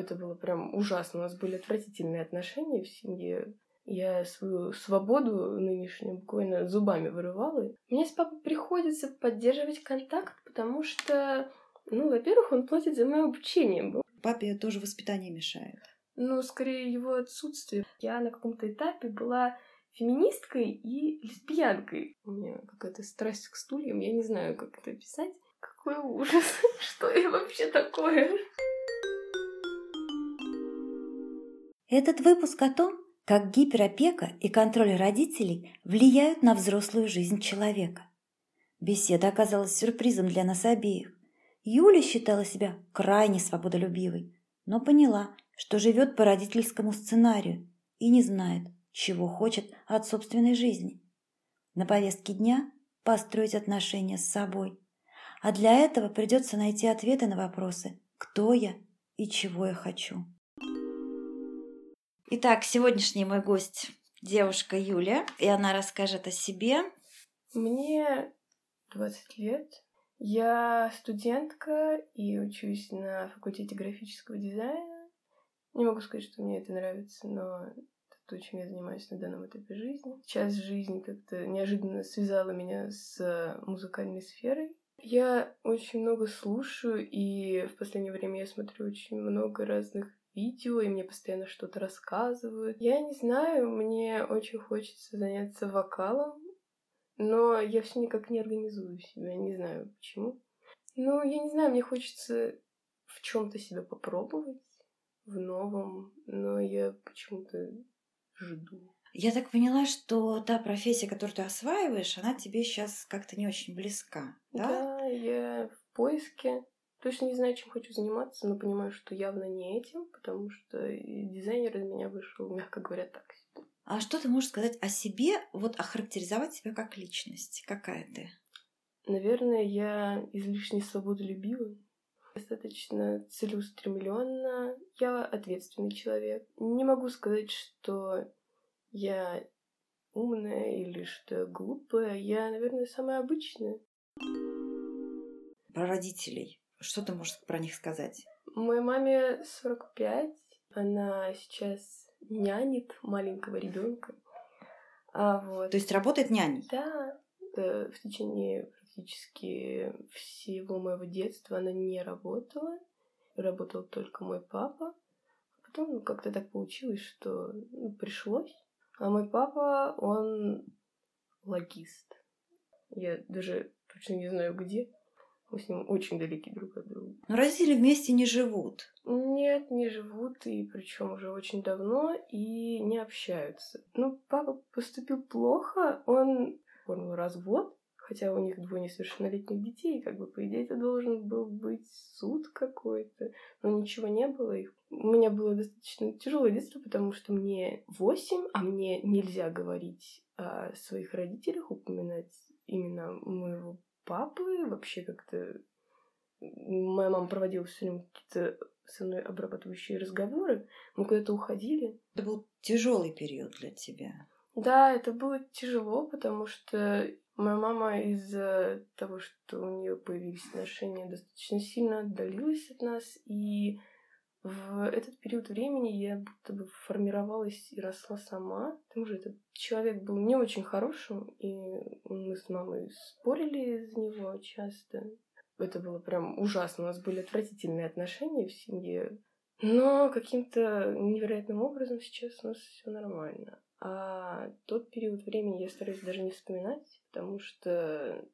Это было прям ужасно. У нас были отвратительные отношения в семье. Я свою свободу нынешнюю буквально зубами вырывала. Мне с папой приходится поддерживать контакт, потому что, ну, во-первых, он платит за мое обучение. Папе тоже воспитание мешает. Ну, скорее, его отсутствие. Я на каком-то этапе была феминисткой и лесбиянкой. У меня какая-то страсть к стульям, я не знаю, как это описать. Какой ужас! Что я вообще такое? Этот выпуск о том, как гиперопека и контроль родителей влияют на взрослую жизнь человека. Беседа оказалась сюрпризом для нас обеих. Юля считала себя крайне свободолюбивой, но поняла, что живет по родительскому сценарию и не знает, чего хочет от собственной жизни. На повестке дня построить отношения с собой. А для этого придется найти ответы на вопросы «Кто я?» и «Чего я хочу?». Итак, сегодняшний мой гость – девушка Юля, и она расскажет о себе. Мне 20 лет. Я студентка и учусь на факультете графического дизайна. Не могу сказать, что мне это нравится, но то, чем я занимаюсь на данном этапе жизни. Сейчас жизнь как-то неожиданно связала меня с музыкальной сферой. Я очень много слушаю, и в последнее время я смотрю очень много разных видео, и мне постоянно что-то рассказывают. Я не знаю, мне очень хочется заняться вокалом, но я все никак не организую себя, не знаю почему. Ну, я не знаю, мне хочется в чем-то себя попробовать, в новом, но я почему-то жду. Я так поняла, что та профессия, которую ты осваиваешь, она тебе сейчас как-то не очень близка, да? Да, я в поиске. Точно не знаю, чем хочу заниматься, но понимаю, что явно не этим, потому что дизайнер из меня вышел, мягко говоря, так себе. А что ты можешь сказать о себе, вот охарактеризовать себя как личность? Какая ты? Наверное, я излишне свободолюбива, достаточно целеустремленно. Я ответственный человек. Не могу сказать, что я умная или что я глупая. Я, наверное, самая обычная. Про родителей. Что ты можешь про них сказать? Моей маме 45. Она сейчас нянит маленького ребенка. А вот. То есть работает няней? Да. В течение практически всего моего детства она не работала. Работал только мой папа. Потом ну, как-то так получилось, что ну, пришлось. А мой папа, он логист. Я даже точно не знаю где. Мы с ним очень далеки друг от друга. Но родители вместе не живут. Нет, не живут, и причем уже очень давно, и не общаются. Ну, папа поступил плохо, он оформил развод, хотя у них двое несовершеннолетних детей, как бы, по идее, это должен был быть суд какой-то, но ничего не было. Их... У меня было достаточно тяжелое детство, потому что мне восемь, а мне нельзя говорить о своих родителях, упоминать именно моего папы, вообще как-то... Моя мама проводила все время какие-то со мной обрабатывающие разговоры, мы куда-то уходили. Это был тяжелый период для тебя. Да, это было тяжело, потому что Моя мама из-за того, что у нее появились отношения, достаточно сильно отдалилась от нас, и в этот период времени я будто бы формировалась и росла сама. К тому же этот человек был не очень хорошим, и мы с мамой спорили из-за него часто. Это было прям ужасно. У нас были отвратительные отношения в семье. Но каким-то невероятным образом сейчас у нас все нормально. А тот период времени я стараюсь даже не вспоминать, потому что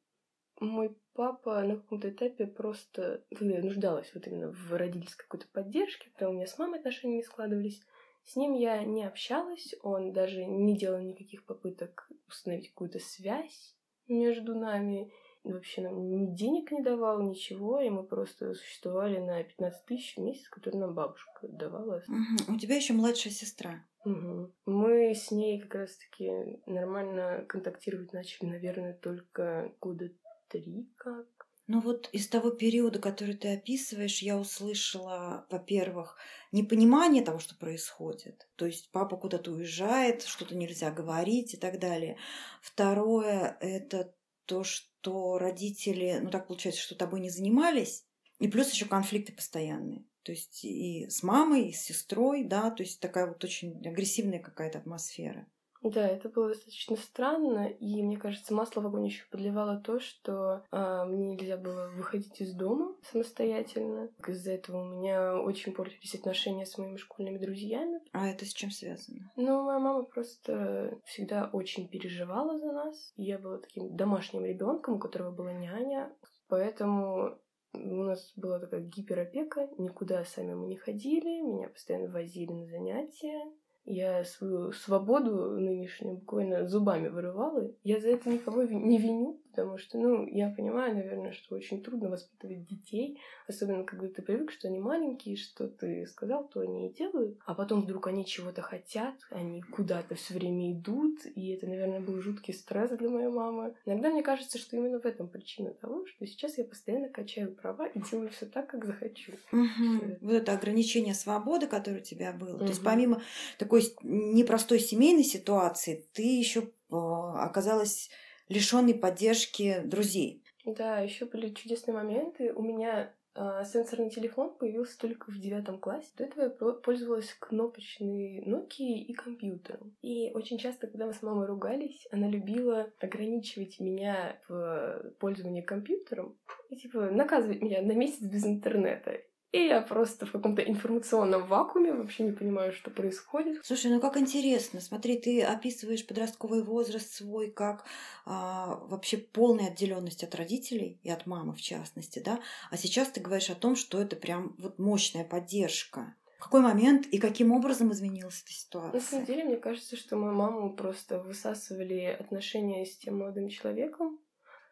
мой папа на каком-то этапе просто, когда я нуждалась вот именно в родительской какой-то поддержке, когда у меня с мамой отношения не складывались, с ним я не общалась, он даже не делал никаких попыток установить какую-то связь между нами, вообще нам ни денег не давал, ничего, и мы просто существовали на 15 тысяч в месяц, которые нам бабушка давала. Угу. У тебя еще младшая сестра. Угу. Мы с ней как раз-таки нормально контактировать начали, наверное, только года три как. Ну вот из того периода, который ты описываешь, я услышала, во-первых, непонимание того, что происходит. То есть папа куда-то уезжает, что-то нельзя говорить и так далее. Второе – это то, что родители, ну так получается, что тобой не занимались, и плюс еще конфликты постоянные. То есть и с мамой, и с сестрой, да, то есть такая вот очень агрессивная какая-то атмосфера. Да, это было достаточно странно, и мне кажется, масло в огонь еще подливало то, что а, мне нельзя было выходить из дома самостоятельно. Из-за этого у меня очень портились отношения с моими школьными друзьями. А это с чем связано? Ну, моя мама просто всегда очень переживала за нас. Я была таким домашним ребенком, у которого была няня, поэтому у нас была такая гиперопека, никуда сами мы не ходили, меня постоянно возили на занятия. Я свою свободу нынешнюю буквально зубами вырывала. Я за это никого не виню, потому что, ну, я понимаю, наверное, что очень трудно воспитывать детей, особенно когда ты привык, что они маленькие, что ты сказал, то они и делают, а потом вдруг они чего-то хотят, они куда-то все время идут, и это, наверное, был жуткий стресс для моей мамы. Иногда мне кажется, что именно в этом причина того, что сейчас я постоянно качаю права и делаю все так, как захочу. Угу. Вот это ограничение свободы, которое у тебя было. Угу. То есть помимо такой такой непростой семейной ситуации ты еще а, оказалась лишенной поддержки друзей. Да, еще были чудесные моменты. У меня э, сенсорный телефон появился только в девятом классе. До этого я пользовалась кнопочной Nokia и компьютером. И очень часто, когда мы с мамой ругались, она любила ограничивать меня в пользовании компьютером и типа наказывать меня на месяц без интернета. И я просто в каком-то информационном вакууме, вообще не понимаю, что происходит. Слушай, ну как интересно. Смотри, ты описываешь подростковый возраст свой как а, вообще полная отделенность от родителей и от мамы в частности, да? А сейчас ты говоришь о том, что это прям вот мощная поддержка. В какой момент и каким образом изменилась эта ситуация? На самом деле, мне кажется, что мою маму просто высасывали отношения с тем молодым человеком,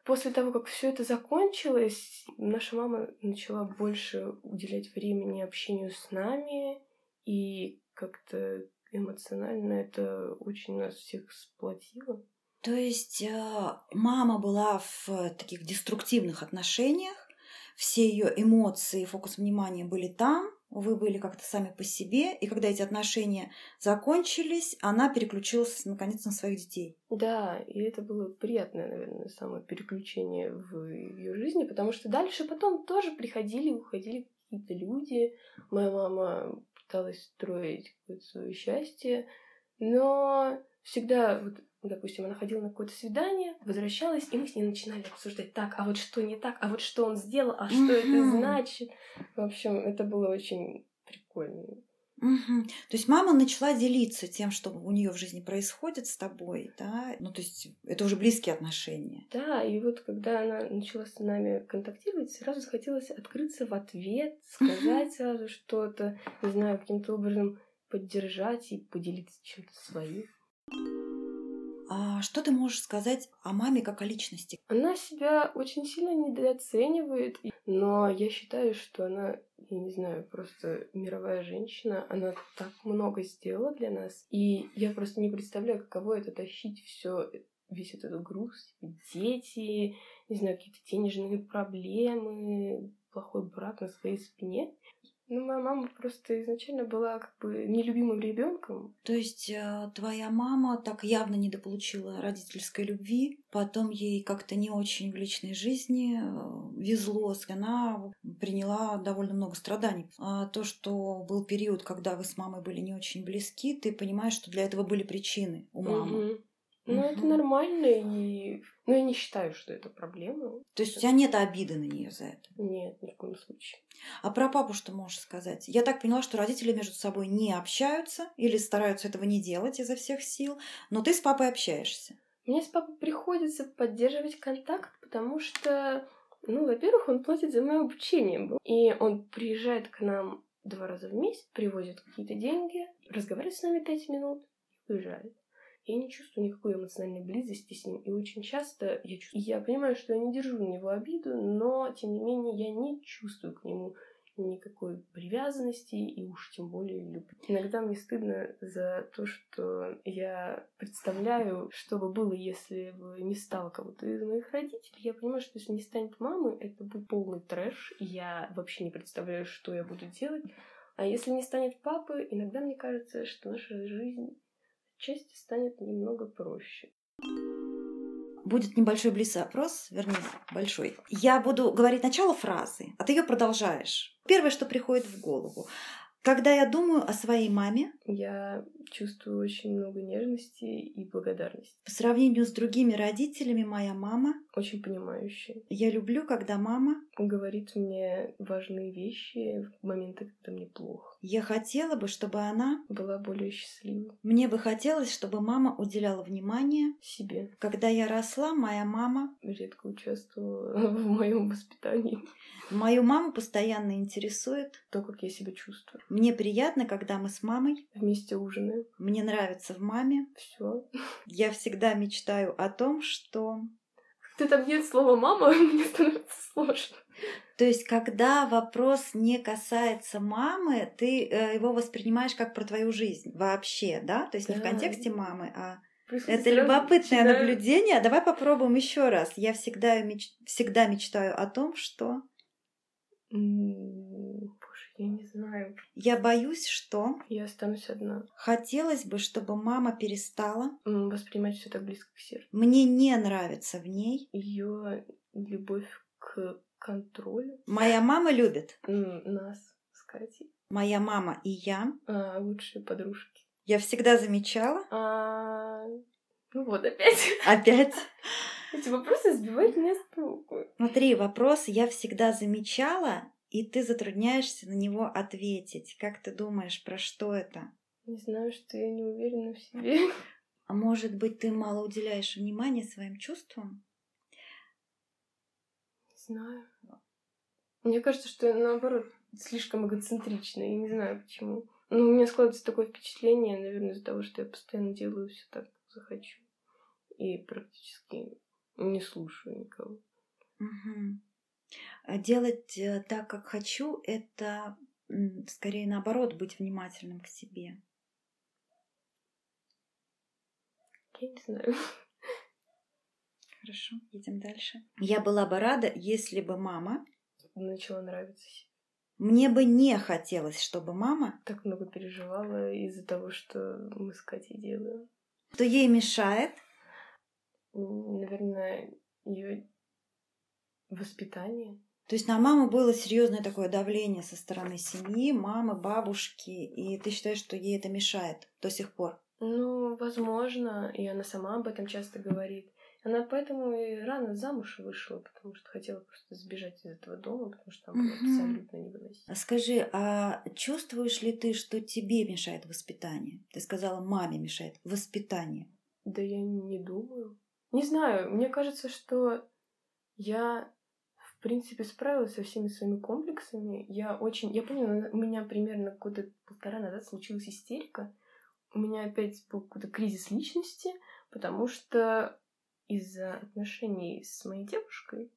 После того, как все это закончилось, наша мама начала больше уделять времени общению с нами, и как-то эмоционально это очень нас всех сплотило. То есть э, мама была в таких деструктивных отношениях, все ее эмоции, фокус внимания были там, вы были как-то сами по себе, и когда эти отношения закончились, она переключилась наконец на своих детей. Да, и это было приятное, наверное, самое переключение в ее жизни, потому что дальше потом тоже приходили, уходили какие-то люди. Моя мама пыталась строить какое-то свое счастье, но всегда вот допустим, она ходила на какое-то свидание, возвращалась, и мы с ней начинали обсуждать, так, а вот что не так, а вот что он сделал, а что это значит. В общем, это было очень прикольно. Угу. То есть мама начала делиться тем, что у нее в жизни происходит с тобой, да? Ну, то есть это уже близкие отношения. Да, и вот когда она начала с нами контактировать, сразу захотелось открыться в ответ, сказать угу. сразу что-то, не знаю, каким-то образом поддержать и поделиться чем-то своим. А что ты можешь сказать о маме как о личности? Она себя очень сильно недооценивает, но я считаю, что она, я не знаю, просто мировая женщина. Она так много сделала для нас, и я просто не представляю, каково это тащить все весь этот груз, дети, не знаю, какие-то денежные проблемы, плохой брак на своей спине. Ну, моя мама просто изначально была как бы нелюбимым ребенком. То есть э, твоя мама так явно недополучила родительской любви, потом ей как-то не очень в личной жизни э, везло, она приняла довольно много страданий. А то, что был период, когда вы с мамой были не очень близки, ты понимаешь, что для этого были причины у мамы. Угу. Ну, угу. это нормально, и ну, я не считаю, что это проблема. То есть у тебя нет обиды на нее за это? Нет, ни в коем случае. А про папу что можешь сказать? Я так поняла, что родители между собой не общаются или стараются этого не делать изо всех сил, но ты с папой общаешься. Мне с папой приходится поддерживать контакт, потому что, ну, во-первых, он платит за мое обучение. И он приезжает к нам два раза в месяц, привозит какие-то деньги, разговаривает с нами пять минут и уезжает я не чувствую никакой эмоциональной близости с ним. И очень часто я чувствую... Я понимаю, что я не держу на него обиду, но, тем не менее, я не чувствую к нему никакой привязанности и уж тем более любви. Иногда мне стыдно за то, что я представляю, что бы было, если бы не стало кого-то из моих родителей. Я понимаю, что если не станет мамы, это будет полный трэш, я вообще не представляю, что я буду делать. А если не станет папы, иногда мне кажется, что наша жизнь части станет немного проще. Будет небольшой блиц-опрос, вернее, большой. Я буду говорить начало фразы, а ты ее продолжаешь. Первое, что приходит в голову. Когда я думаю о своей маме, я чувствую очень много нежности и благодарности. По сравнению с другими родителями, моя мама очень понимающая. Я люблю, когда мама говорит мне важные вещи в моменты, когда мне плохо. Я хотела бы, чтобы она была более счастливой. Мне бы хотелось, чтобы мама уделяла внимание себе. Когда я росла, моя мама редко участвовала в моем воспитании. Мою маму постоянно интересует то, как я себя чувствую. Мне приятно, когда мы с мамой вместе ужинаем. Мне нравится в маме. Все. Я всегда мечтаю о том, что... Ты там нет слова «мама», мне становится сложно. То есть, когда вопрос не касается мамы, ты э, его воспринимаешь как про твою жизнь вообще, да? То есть да. не в контексте мамы, а Просто это любопытное читаю. наблюдение. Давай попробуем еще раз. Я всегда, меч... всегда мечтаю о том, что я не знаю. Я боюсь, что... Я останусь одна. Хотелось бы, чтобы мама перестала... Воспринимать все так близко к сердцу. Мне не нравится в ней... Ее любовь к контролю. Моя мама любит... Нас с Катей. Моя мама и я... А, лучшие подружки. Я всегда замечала... А... Ну вот, опять. Опять. Эти вопросы сбивают меня с толку. Смотри, вопрос я всегда замечала, и ты затрудняешься на него ответить. Как ты думаешь, про что это? Не знаю, что я не уверена в себе. А может быть, ты мало уделяешь внимания своим чувствам? Не знаю. Мне кажется, что я, наоборот, слишком эгоцентрична. Я не знаю, почему. Но у меня складывается такое впечатление, наверное, из-за того, что я постоянно делаю все так, как захочу. И практически не слушаю никого. Угу. Делать э, так, как хочу, это скорее наоборот быть внимательным к себе. Я не знаю. Хорошо, идем дальше. Я была бы рада, если бы мама начала нравиться себе. Мне бы не хотелось, чтобы мама так много переживала из-за того, что мы с Катей делаем. Что ей мешает? Наверное, ее воспитание. То есть на маму было серьезное такое давление со стороны семьи, мамы, бабушки, и ты считаешь, что ей это мешает до сих пор? Ну, возможно, и она сама об этом часто говорит. Она поэтому и рано замуж вышла, потому что хотела просто сбежать из этого дома, потому что там было абсолютно невыносимо. Скажи, а чувствуешь ли ты, что тебе мешает воспитание? Ты сказала, маме мешает воспитание. Да я не думаю. Не знаю, мне кажется, что я, принципе, справилась со всеми своими комплексами. Я очень... Я помню, у меня примерно года полтора назад случилась истерика. У меня опять был какой-то кризис личности, потому что из-за отношений с моей девушкой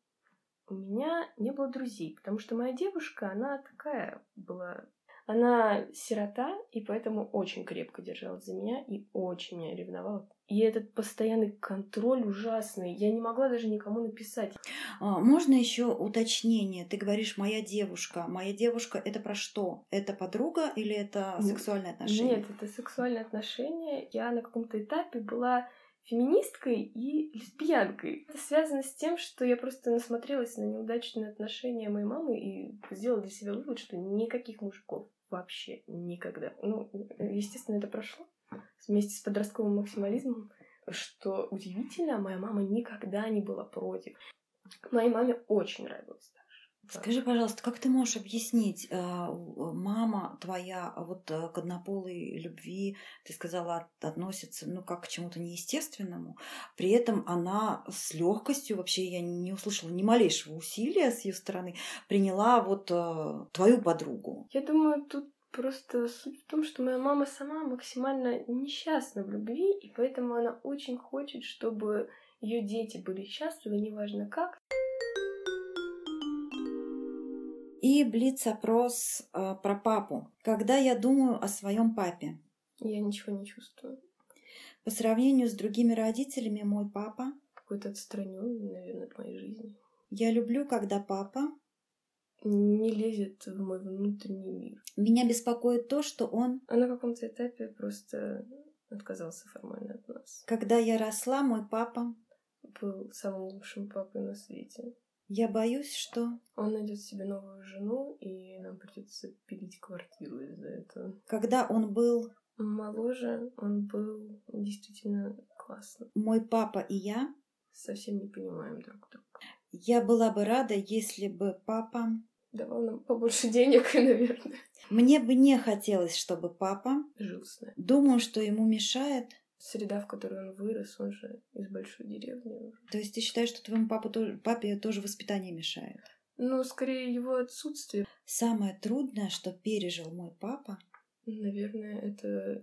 у меня не было друзей, потому что моя девушка, она такая была она сирота, и поэтому очень крепко держалась за меня и очень меня ревновала. И этот постоянный контроль ужасный. Я не могла даже никому написать. А, можно еще уточнение? Ты говоришь «моя девушка». Моя девушка — это про что? Это подруга или это сексуальные отношения? Нет, это сексуальные отношения. Я на каком-то этапе была феминисткой и лесбиянкой. Это связано с тем, что я просто насмотрелась на неудачные отношения моей мамы и сделала для себя вывод, что никаких мужиков вообще никогда. Ну, естественно, это прошло вместе с подростковым максимализмом, что удивительно, моя мама никогда не была против. Моей маме очень нравилось Скажи, пожалуйста, как ты можешь объяснить, э, мама твоя вот э, к однополой любви, ты сказала, относится, ну, как к чему-то неестественному, при этом она с легкостью, вообще я не услышала ни малейшего усилия с ее стороны, приняла вот э, твою подругу? Я думаю, тут Просто суть в том, что моя мама сама максимально несчастна в любви, и поэтому она очень хочет, чтобы ее дети были счастливы, неважно как. И блиц-опрос э, про папу. Когда я думаю о своем папе? Я ничего не чувствую. По сравнению с другими родителями, мой папа... Какой-то отстраненный, наверное, от моей жизни. Я люблю, когда папа... Не лезет в мой внутренний мир. Меня беспокоит то, что он... А на каком-то этапе просто отказался формально от нас. Когда я росла, мой папа... Был самым лучшим папой на свете. Я боюсь, что... Он найдет себе новую жену, и нам придется пилить квартиру из-за этого. Когда он был моложе, он был действительно классный. Мой папа и я совсем не понимаем друг друга. Я была бы рада, если бы папа давал нам побольше денег, наверное. Мне бы не хотелось, чтобы папа жил с нами. Думаю, что ему мешает среда, в которой он вырос, он же из большой деревни. То есть ты считаешь, что твоему папу, папе тоже воспитание мешает? Ну, скорее его отсутствие. Самое трудное, что пережил мой папа? Наверное, это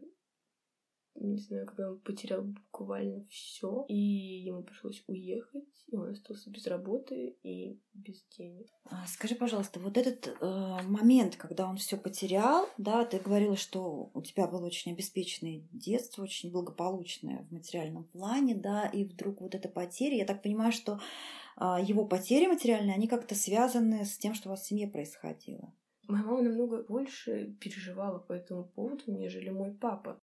не знаю, когда он потерял буквально все, и ему пришлось уехать, и он остался без работы и без денег. А, скажи, пожалуйста, вот этот э, момент, когда он все потерял, да, ты говорила, что у тебя было очень обеспеченное детство, очень благополучное в материальном плане, да, и вдруг вот эта потеря, я так понимаю, что э, его потери материальные, они как-то связаны с тем, что у вас в семье происходило. Моя мама намного больше переживала по этому поводу, нежели мой папа.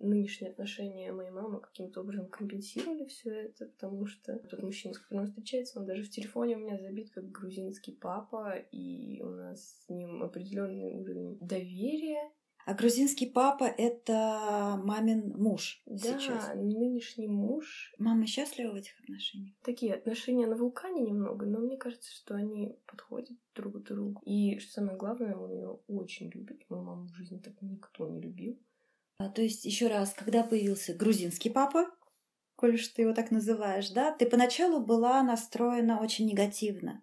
Нынешние отношения моей мамы каким-то образом компенсировали все это, потому что тот мужчина, с которым он встречается, он даже в телефоне у меня забит как грузинский папа, и у нас с ним определенный уровень доверия. А грузинский папа — это мамин муж да, сейчас. нынешний муж. Мама счастлива в этих отношениях? Такие отношения на вулкане немного, но мне кажется, что они подходят друг к другу. И что самое главное, он ее очень любит. Мою маму в жизни так никто не любил. А, то есть, еще раз, когда появился грузинский папа, коль что ты его так называешь, да, ты поначалу была настроена очень негативно.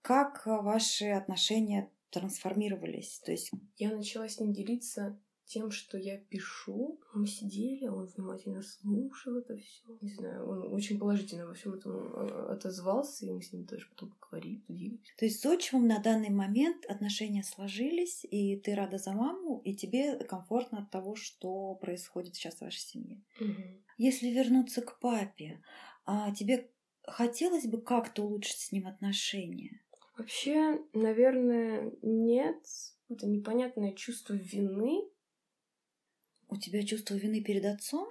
Как ваши отношения трансформировались? То есть... Я начала с ним делиться тем, что я пишу. Мы сидели, он внимательно слушал это все. Не знаю, он очень положительно во всем этом а, отозвался, и мы с ним тоже потом поговорили. То есть с отчимом на данный момент отношения сложились, и ты рада за маму, и тебе комфортно от того, что происходит сейчас в вашей семье. Угу. Если вернуться к папе, а тебе хотелось бы как-то улучшить с ним отношения? Вообще, наверное, нет. Это непонятное чувство вины у тебя чувство вины перед отцом?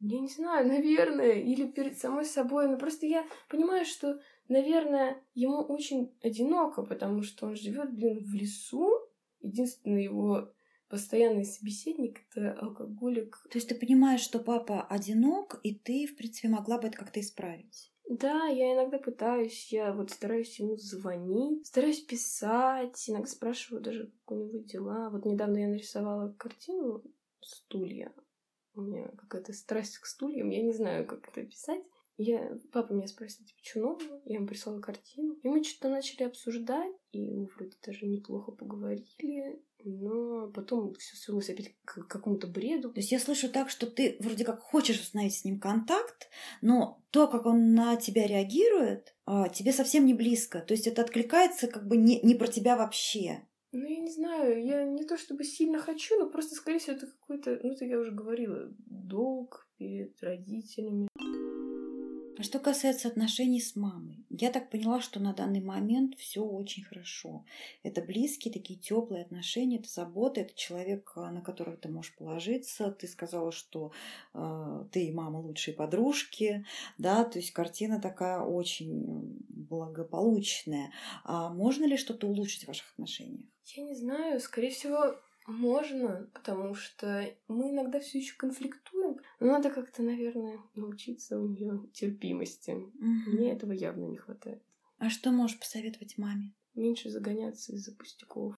Я не знаю, наверное, или перед самой собой. Но просто я понимаю, что, наверное, ему очень одиноко, потому что он живет, блин, в лесу. Единственный его постоянный собеседник это алкоголик. То есть ты понимаешь, что папа одинок, и ты, в принципе, могла бы это как-то исправить? Да, я иногда пытаюсь, я вот стараюсь ему звонить, стараюсь писать, иногда спрашиваю даже, как у него дела. Вот недавно я нарисовала картину стулья. У меня какая-то страсть к стульям, я не знаю, как это описать. Я, папа меня спросил, типа, что нового? Я ему прислала картину. И мы что-то начали обсуждать, и мы вроде даже неплохо поговорили, но потом все свелось опять к какому-то бреду. То есть я слышу так, что ты вроде как хочешь установить с ним контакт, но то, как он на тебя реагирует, а, тебе совсем не близко. То есть это откликается как бы не, не про тебя вообще. Ну, я не знаю, я не то чтобы сильно хочу, но просто, скорее всего, это какой-то, ну, это я уже говорила, долг перед родителями. А что касается отношений с мамой, я так поняла, что на данный момент все очень хорошо. Это близкие, такие теплые отношения, это забота, это человек, а, на которого ты можешь положиться. Ты сказала, что э, ты и мама лучшие подружки, да, то есть картина такая очень благополучная. А можно ли что-то улучшить в ваших отношениях? Я не знаю, скорее всего, можно, потому что мы иногда все еще конфликтуем. Но надо как-то, наверное, научиться у нее терпимости. Угу. Мне этого явно не хватает. А что можешь посоветовать маме? Меньше загоняться из-за пустяков.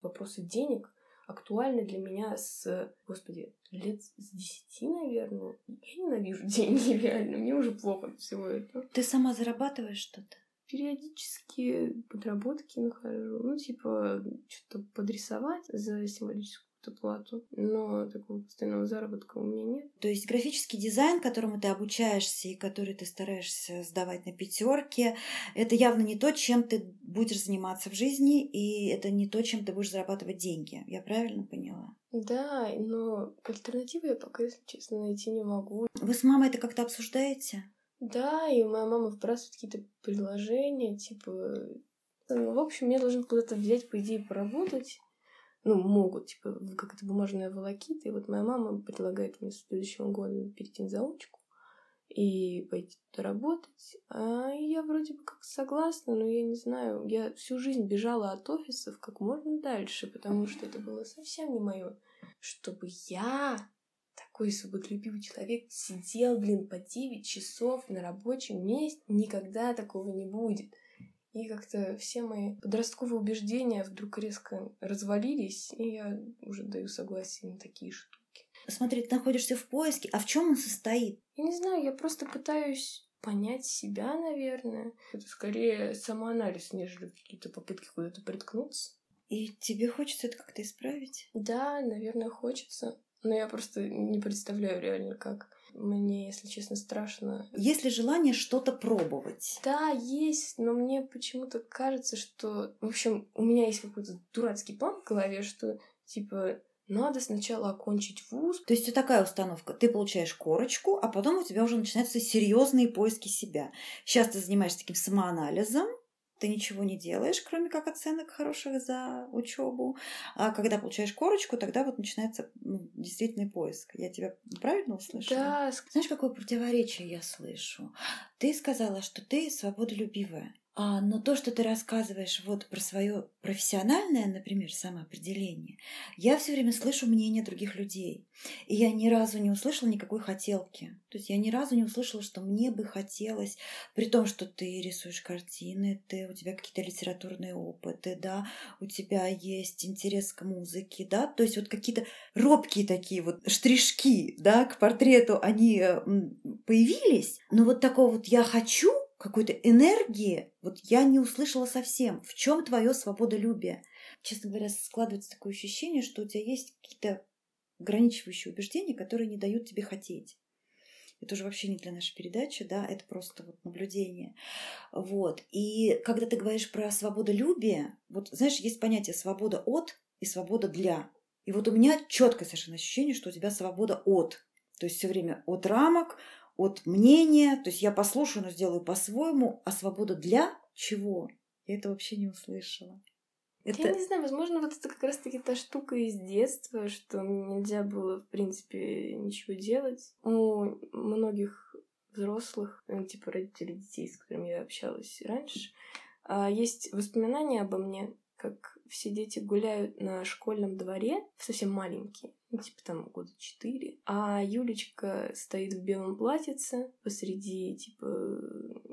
Вопросы денег актуальны для меня с, господи, лет с десяти, наверное. Я ненавижу деньги, реально. Мне уже плохо от всего этого. Ты сама зарабатываешь что-то? Периодически подработки нахожу. Ну, типа, что-то подрисовать за символическую плату, но такого постоянного заработка у меня нет. То есть графический дизайн, которому ты обучаешься и который ты стараешься сдавать на пятерке, это явно не то, чем ты будешь заниматься в жизни, и это не то, чем ты будешь зарабатывать деньги. Я правильно поняла? Да, но альтернативы я пока, если честно, найти не могу. Вы с мамой это как-то обсуждаете? Да, и моя мама выбрасывает какие-то предложения, типа... Ну, в общем, мне должны куда-то взять, по идее, поработать. Ну, могут, типа, как это бумажная волокита. И вот моя мама предлагает мне в следующем году перейти на заочку. и пойти туда работать. А я вроде бы как согласна, но я не знаю, я всю жизнь бежала от офисов как можно дальше, потому что это было совсем не мое. Чтобы я, такой свободолюбивый человек, сидел, блин, по 9 часов на рабочем месте, никогда такого не будет. И как-то все мои подростковые убеждения вдруг резко развалились, и я уже даю согласие на такие штуки. Смотри, ты находишься в поиске, а в чем он состоит? Я не знаю, я просто пытаюсь понять себя, наверное. Это скорее самоанализ, нежели какие-то попытки куда-то приткнуться. И тебе хочется это как-то исправить? Да, наверное, хочется. Но я просто не представляю реально, как. Мне, если честно, страшно. Есть ли желание что-то пробовать? Да, есть, но мне почему-то кажется, что... В общем, у меня есть какой-то дурацкий план в голове, что, типа, надо сначала окончить вуз. То есть это такая установка. Ты получаешь корочку, а потом у тебя уже начинаются серьезные поиски себя. Сейчас ты занимаешься таким самоанализом, ты ничего не делаешь, кроме как оценок хороших за учебу. А когда получаешь корочку, тогда вот начинается ну, действительный поиск. Я тебя правильно услышала? Да. Знаешь, какое противоречие я слышу? Ты сказала, что ты свободолюбивая. А, но то, что ты рассказываешь вот про свое профессиональное, например, самоопределение, я все время слышу мнение других людей. И я ни разу не услышала никакой хотелки. То есть я ни разу не услышала, что мне бы хотелось, при том, что ты рисуешь картины, ты, у тебя какие-то литературные опыты, да, у тебя есть интерес к музыке, да, то есть вот какие-то робкие такие вот штришки, да, к портрету, они появились, но вот такого вот «я хочу», какой-то энергии вот я не услышала совсем. В чем твое свободолюбие? Честно говоря, складывается такое ощущение, что у тебя есть какие-то ограничивающие убеждения, которые не дают тебе хотеть. Это уже вообще не для нашей передачи, да, это просто вот наблюдение. Вот. И когда ты говоришь про свободолюбие, вот знаешь, есть понятие свобода от и свобода для. И вот у меня четкое совершенно ощущение, что у тебя свобода от. То есть все время от рамок, от мнения, то есть я послушаю, но сделаю по-своему, а свобода для чего? Я это вообще не услышала. Это... Я не знаю, возможно, вот это как раз-таки та штука из детства, что нельзя было, в принципе, ничего делать. У многих взрослых, ну, типа родителей детей, с которыми я общалась раньше, а, есть воспоминания обо мне, как все дети гуляют на школьном дворе, совсем маленькие, ну, типа там года четыре, а Юлечка стоит в белом платьице посреди, типа,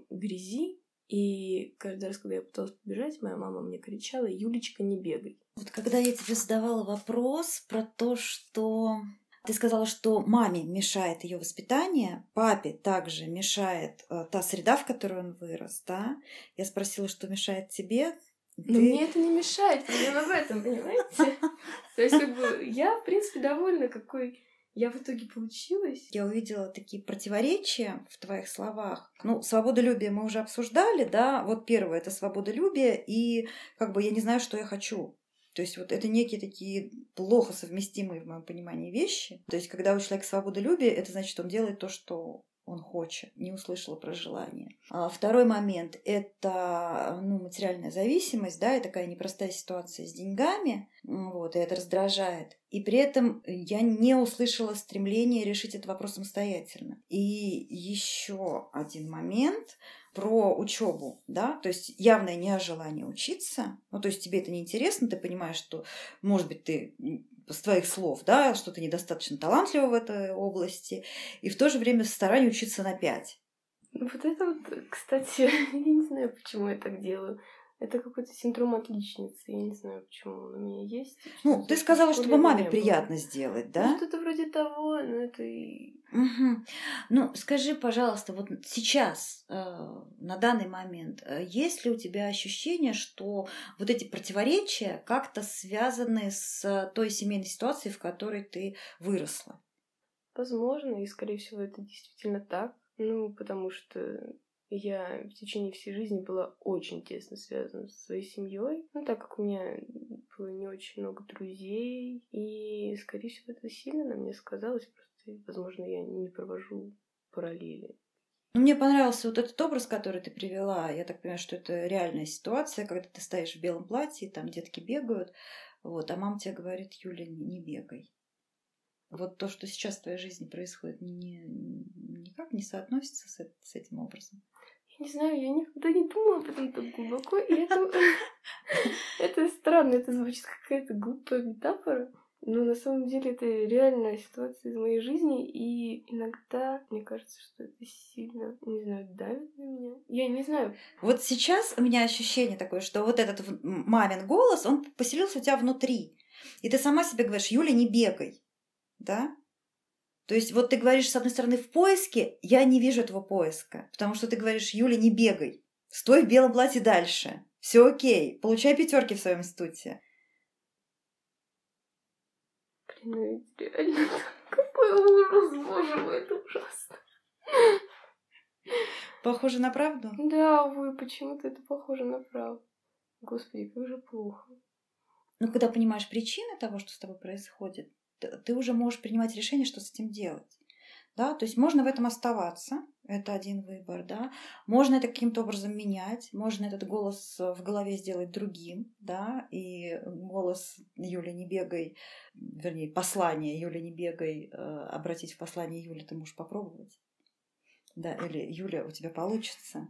грязи, и каждый раз, когда я пыталась побежать, моя мама мне кричала, Юлечка, не бегай. Вот когда я тебе задавала вопрос про то, что ты сказала, что маме мешает ее воспитание, папе также мешает э, та среда, в которой он вырос, да? Я спросила, что мешает тебе. Но ты... мне это не мешает, проблема в этом, понимаете? То есть, как бы, я, в принципе, довольна, какой я в итоге получилась. Я увидела такие противоречия в твоих словах. Ну, свободолюбие мы уже обсуждали, да? Вот первое — это свободолюбие, и как бы я не знаю, что я хочу. То есть вот это некие такие плохо совместимые в моем понимании вещи. То есть когда у человека свободолюбие, это значит, он делает то, что он хочет, не услышала про желание. А второй момент – это ну, материальная зависимость, да, и такая непростая ситуация с деньгами, вот, и это раздражает. И при этом я не услышала стремления решить этот вопрос самостоятельно. И еще один момент про учебу, да, то есть явное нежелание учиться, ну, то есть тебе это не интересно, ты понимаешь, что, может быть, ты с твоих слов, да, что ты недостаточно талантлива в этой области, и в то же время старание учиться на пять. Вот это вот, кстати, я не знаю, почему я так делаю. Это какой-то синдром отличницы. Я не знаю, почему он у меня есть. Ну, ты сказала, чтобы маме приятно сделать, да? Ну, что-то вроде того, но это и... Угу. Ну, скажи, пожалуйста, вот сейчас, э, на данный момент, э, есть ли у тебя ощущение, что вот эти противоречия как-то связаны с той семейной ситуацией, в которой ты выросла? Возможно, и, скорее всего, это действительно так. Ну, потому что я в течение всей жизни была очень тесно связана со своей семьей, ну, так как у меня было не очень много друзей, и, скорее всего, это сильно на мне сказалось, просто, возможно, я не провожу параллели. Ну, мне понравился вот этот образ, который ты привела. Я так понимаю, что это реальная ситуация, когда ты стоишь в белом платье, там детки бегают, вот, а мама тебе говорит, Юля, не бегай. вот то, что сейчас в твоей жизни происходит, не, никак не соотносится с, с этим образом? Не знаю, я никогда не думала об этом так глубоко, и это, это странно, это звучит какая-то глупая метафора. Но на самом деле это реальная ситуация из моей жизни, и иногда мне кажется, что это сильно, не знаю, давит на меня. Я не знаю. Вот сейчас у меня ощущение такое, что вот этот мамин голос, он поселился у тебя внутри. И ты сама себе говоришь, Юля, не бегай. Да? То есть вот ты говоришь, с одной стороны, в поиске, я не вижу этого поиска. Потому что ты говоришь, Юля, не бегай. Стой в белом платье дальше. Все окей. Получай пятерки в своем институте. Блин, ну реально какой ужас, боже мой, это ужасно. Похоже на правду? Да, вы почему-то это похоже на правду. Господи, как же плохо. Ну, когда понимаешь причины того, что с тобой происходит, ты уже можешь принимать решение, что с этим делать. Да? То есть можно в этом оставаться, это один выбор, да. Можно это каким-то образом менять, можно этот голос в голове сделать другим, да, и голос Юли не бегай, вернее, послание Юли не бегай, э, обратить в послание Юли ты можешь попробовать. Да, или Юля, у тебя получится.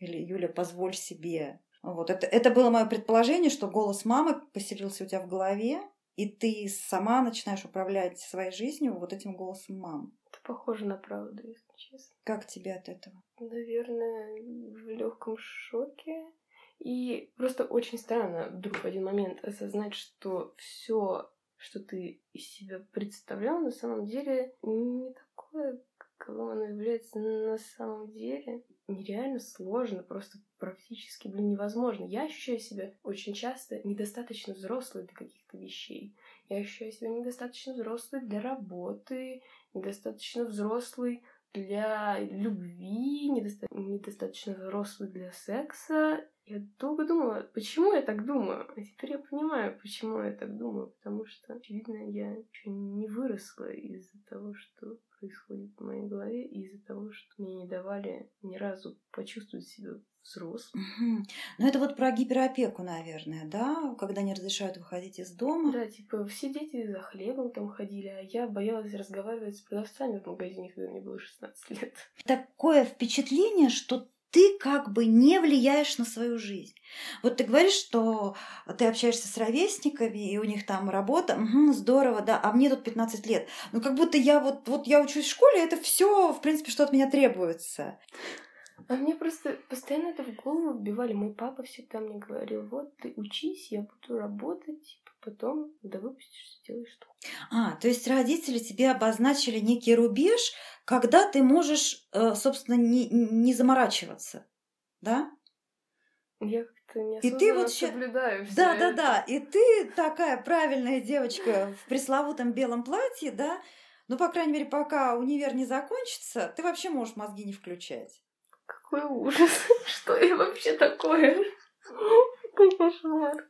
Или Юля, позволь себе. Вот, это, это было мое предположение, что голос мамы поселился у тебя в голове, и ты сама начинаешь управлять своей жизнью вот этим голосом мам. Это похоже на правду, если честно. Как тебе от этого? Наверное, в легком шоке. И просто очень странно вдруг в один момент осознать, что все, что ты из себя представлял, на самом деле не такое, каковым оно является на самом деле нереально сложно, просто практически, блин, невозможно. Я ощущаю себя очень часто недостаточно взрослой для каких-то вещей. Я ощущаю себя недостаточно взрослой для работы, недостаточно взрослой для любви, недоста... недостаточно взрослой для секса. Я долго думала, почему я так думаю. А теперь я понимаю, почему я так думаю. Потому что, очевидно, я еще не выросла из-за того, что происходит в моей голове из-за того, что мне не давали ни разу почувствовать себя взрослым. Угу. Ну, это вот про гиперопеку, наверное, да? Когда не разрешают выходить из дома. Да, типа, все дети за хлебом там ходили, а я боялась разговаривать с продавцами в магазине, когда мне было 16 лет. Такое впечатление, что ты как бы не влияешь на свою жизнь. Вот ты говоришь, что ты общаешься с ровесниками, и у них там работа, угу, здорово, да, а мне тут 15 лет. Ну, как будто я вот, вот я учусь в школе, это все, в принципе, что от меня требуется. А мне просто постоянно это в голову вбивали. Мой папа всегда мне говорил, вот ты учись, я буду работать, типа, потом, когда выпустишься, делаешь что. А, то есть родители тебе обозначили некий рубеж, когда ты можешь, э, собственно, не, не заморачиваться, да? Я как-то не и ты вот соблюдаю все Да, это. да, да. И ты такая правильная девочка в пресловутом белом платье, да? Ну, по крайней мере, пока универ не закончится, ты вообще можешь мозги не включать. Какой ужас! Что я вообще такое? Какой кошмар!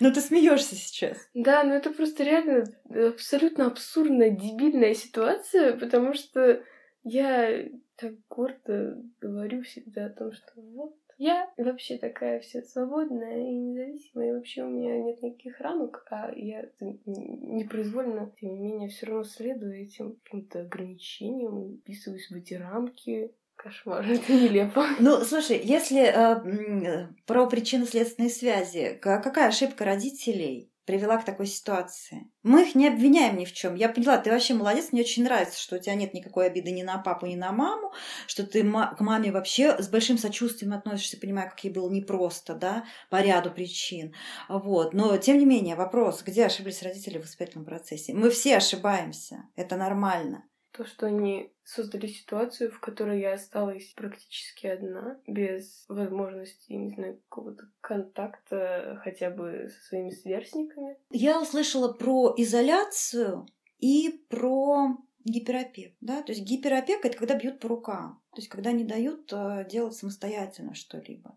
Ну ты смеешься сейчас. Да, но это просто реально абсолютно абсурдная, дебильная ситуация, потому что я так гордо говорю всегда о том, что вот я вообще такая вся свободная и независимая, и вообще у меня нет никаких рамок, а я непроизвольно, тем не менее, все равно следую этим каким-то ограничениям, вписываюсь в эти рамки, Кошмар, это нелепо. Ну, слушай, если э, про причинно-следственные связи, какая ошибка родителей привела к такой ситуации? Мы их не обвиняем ни в чем. Я поняла, ты вообще молодец, мне очень нравится, что у тебя нет никакой обиды ни на папу, ни на маму, что ты к маме вообще с большим сочувствием относишься, понимая, как ей было непросто, да, по ряду причин. Вот. Но, тем не менее, вопрос, где ошиблись родители в воспитательном процессе? Мы все ошибаемся, это нормально. То, что они создали ситуацию, в которой я осталась практически одна, без возможности, не знаю, какого-то контакта хотя бы со своими сверстниками. Я услышала про изоляцию и про гиперопек, да, то есть гиперопека это когда бьют по рукам, то есть когда не дают э, делать самостоятельно что-либо.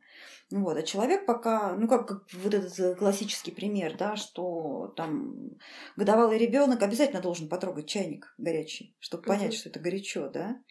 Вот, а человек пока, ну как, как вот этот классический пример, да, что там годовалый ребенок обязательно должен потрогать чайник горячий, чтобы понять, что это горячо, да.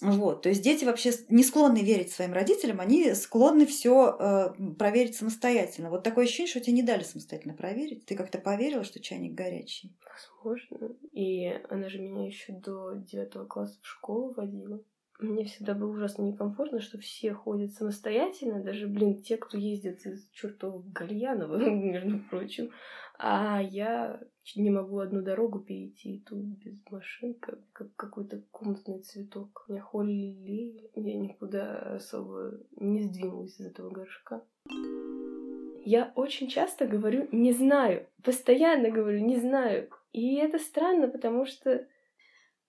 Вот, то есть дети вообще не склонны верить своим родителям, они склонны все э, проверить самостоятельно. Вот такое ощущение, что тебе не дали самостоятельно проверить. Ты как-то поверила, что чайник горячий? Возможно. И она же меня еще до девятого класса в школу водила. Мне всегда было ужасно некомфортно, что все ходят самостоятельно, даже, блин, те, кто ездит из чертового Гальянова, между прочим. А я не могу одну дорогу перейти, и тут без машин, как, как какой-то комнатный цветок. Меня холили, я никуда особо не сдвинулась из этого горшка. Я очень часто говорю «не знаю», постоянно говорю «не знаю». И это странно, потому что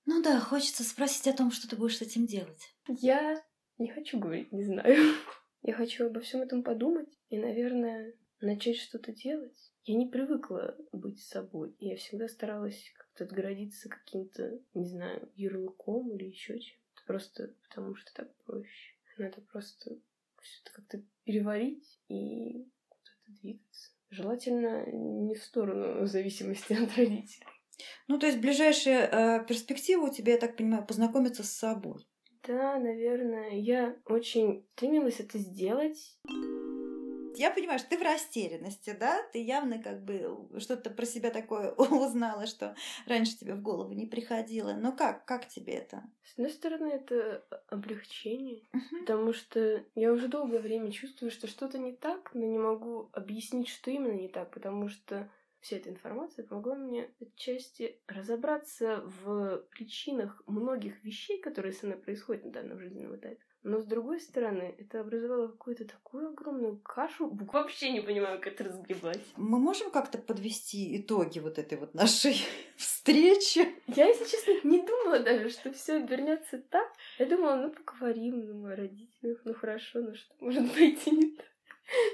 ну да, хочется спросить о том, что ты будешь с этим делать. Я не хочу говорить, не знаю. Я хочу обо всем этом подумать и, наверное, начать что-то делать. Я не привыкла быть собой. Я всегда старалась как-то отгородиться каким-то, не знаю, ярлыком или еще чем-то. Просто потому что так проще. Надо просто все это как-то переварить и куда-то двигаться. Желательно не в сторону зависимости от родителей. Ну, то есть ближайшая э, перспектива у тебя, я так понимаю, познакомиться с собой. Да, наверное. Я очень стремилась это сделать. Я понимаю, что ты в растерянности, да? Ты явно как бы что-то про себя такое узнала, что раньше тебе в голову не приходило. Но как? Как тебе это? С одной стороны, это облегчение, uh-huh. потому что я уже долгое время чувствую, что что-то не так, но не могу объяснить, что именно не так, потому что вся эта информация помогла мне отчасти разобраться в причинах многих вещей, которые со мной происходят на данном жизненном этапе. Но с другой стороны, это образовало какую-то такую огромную кашу. Вообще не понимаю, как это разгребать. Мы можем как-то подвести итоги вот этой вот нашей встречи? Я, если честно, не думала даже, что все обернется так. Я думала, ну поговорим, ну, о родителях, ну хорошо, ну что может быть и не так.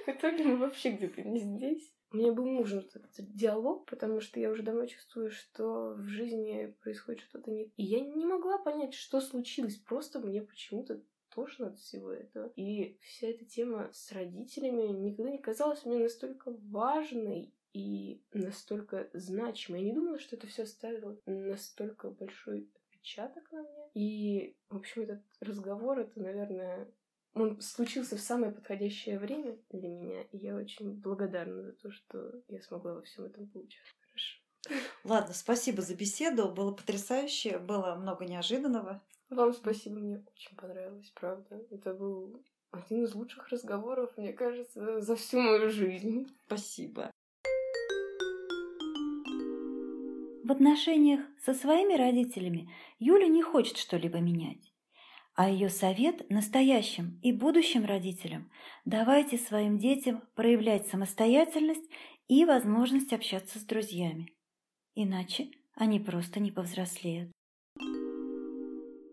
В итоге мы вообще где-то не здесь. Мне был нужен этот диалог, потому что я уже давно чувствую, что в жизни происходит что-то не... И я не могла понять, что случилось. Просто мне почему-то тошно от всего этого. И вся эта тема с родителями никогда не казалась мне настолько важной и настолько значимой. Я не думала, что это все оставило настолько большой отпечаток на мне. И, в общем, этот разговор, это, наверное, он случился в самое подходящее время для меня, и я очень благодарна за то, что я смогла во всем этом получать. Хорошо. Ладно, спасибо за беседу. Было потрясающе, было много неожиданного. Вам спасибо, мне очень понравилось, правда. Это был один из лучших разговоров, мне кажется, за всю мою жизнь. Спасибо. В отношениях со своими родителями Юля не хочет что-либо менять. А ее совет настоящим и будущим родителям – давайте своим детям проявлять самостоятельность и возможность общаться с друзьями. Иначе они просто не повзрослеют.